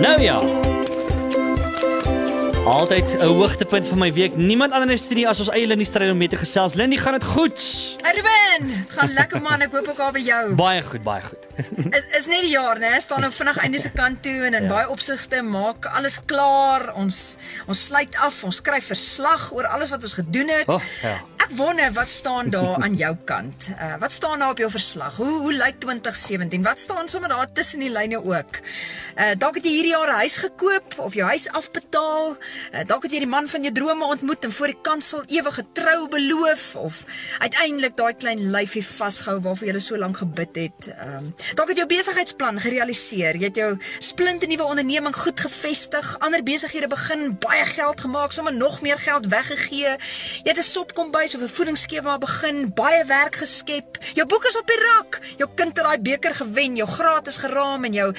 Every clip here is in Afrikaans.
Nou ja. Altyd 'n hoogtepunt van my week. Niemand anders nie as ons eie Lindie stryd om mee te gesels. Lindie, gaan dit goed? Erwin, dit gaan lekker man. Ek hoop ook al by jou. Baie goed, baie goed. Is, is net die jaar, né? Staan nou vinnig einde se kant toe en in ja. baie opsigte maak alles klaar. Ons ons sluit af, ons skryf verslag oor alles wat ons gedoen het. Oh, ja. Ek wonder wat staan daar aan jou kant? Uh, wat staan daar op jou verslag? Hoe hoe lyk 2017? Wat staan sommer daar tussen die lyne ook? Uh dalk het jy hierdie jaar 'n huis gekoop of jou huis afbetaal. Uh, dalk het jy die man van jou drome ontmoet en voor die kansel ewige trou beloof of uiteindelik daai klein lyfie vasgehou waarvoor jy so lank gebid het. Um, dalk het jou besigheidsplan gerealiseer. Jy het jou splinte nuwe onderneming goed gevestig, ander besighede begin, baie geld gemaak, sommer nog meer geld weggegee. Jy het 'n sopkombuis of 'n voedingsskema begin, baie werk geskep. Jou boek is op die rak. Jou kind het daai beker gewen, jou graad is geraam en jou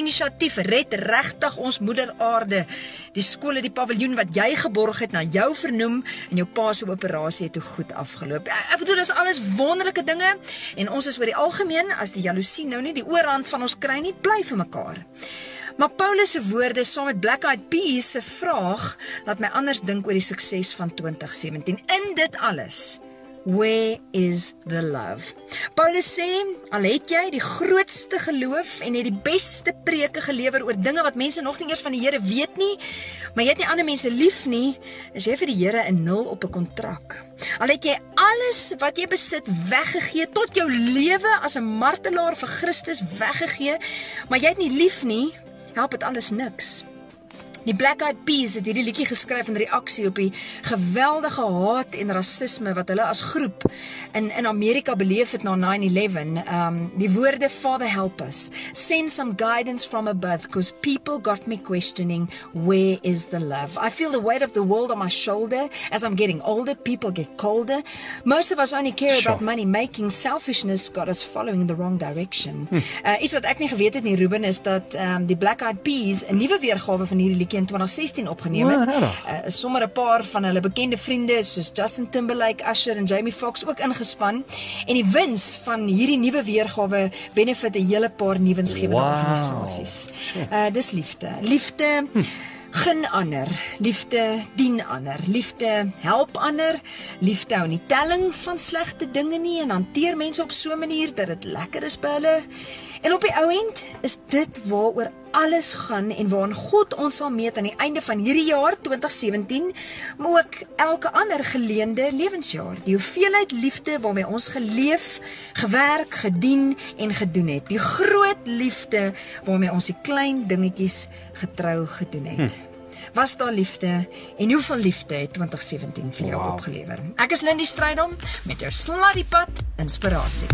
herwinningsinisiatief red regtig ons moeder aarde. Die skool het die paviljoen wat jy geborg het na jou vernoem en jou pa se operasie het toe goed afgeloop. Ek bedoel dis alles wonderlike dinge en ons is oor die algemeen as die jaloesie nou nie die oorhand van ons kry nie, bly vir mekaar. Maar Paulus se woorde saam met Black Eyed Peas se vraag laat my anders dink oor die sukses van 2017. In dit alles Where is the love? Paulus sê, al het jy die grootste geloof en het die beste preke gelewer oor dinge wat mense nog nie eers van die Here weet nie, maar jy het nie ander mense lief nie, is jy vir die Here 'n nul op 'n kontrak. Al het jy alles wat jy besit weggegee tot jou lewe as 'n martelaar vir Christus weggegee, maar jy het nie lief nie, help dit alles niks. Die Black Eyed Peas het hierdie liedjie geskryf in reaksie op die geweldige haat en rasisme wat hulle as groep in in Amerika beleef het na 9/11. Um die woorde Father help us. Send some guidance from above because people got me questioning where is the love. I feel the weight of the world on my shoulder as I'm getting older, people get colder. Most of us only care sure. about money making. Selfishness got us following in the wrong direction. Hm. Uh iets wat ek nie geweet het nie Ruben is dat um die Black Eyed Peas 'n nuwe weergawe van hierdie liedjie in 2016 opgeneem het. Uh, sommer 'n paar van hulle bekende vriende soos Justin Timberlake, Usher en Jamie Foxx ook ingespan en die wins van hierdie nuwe weergawe benefit 'n hele paar nuwensgewende wow. organisasies. Uh dis liefde. Liefde hm. Gen ander, liefde dien ander, liefde help ander, liefde hou nie telling van slegte dinge nie en hanteer mense op so 'n manier dat dit lekker is by hulle. En op die ou end is dit waaroor alles gaan en waaraan God ons sal meet aan die einde van hierdie jaar 2017, maar ook elke ander geleende lewensjaar. Die hoeveelheid liefde waarmee ons geleef, gewerk, gedien en gedoen het. Die groot liefde waarmee ons die klein dingetjies getrou gedoen het. Hm. Was daar liefde en hoeveel liefde het 2017 vir jou wow. opgelewer? Ek is Lindie Strydom met jou sladdiepad inspirasie.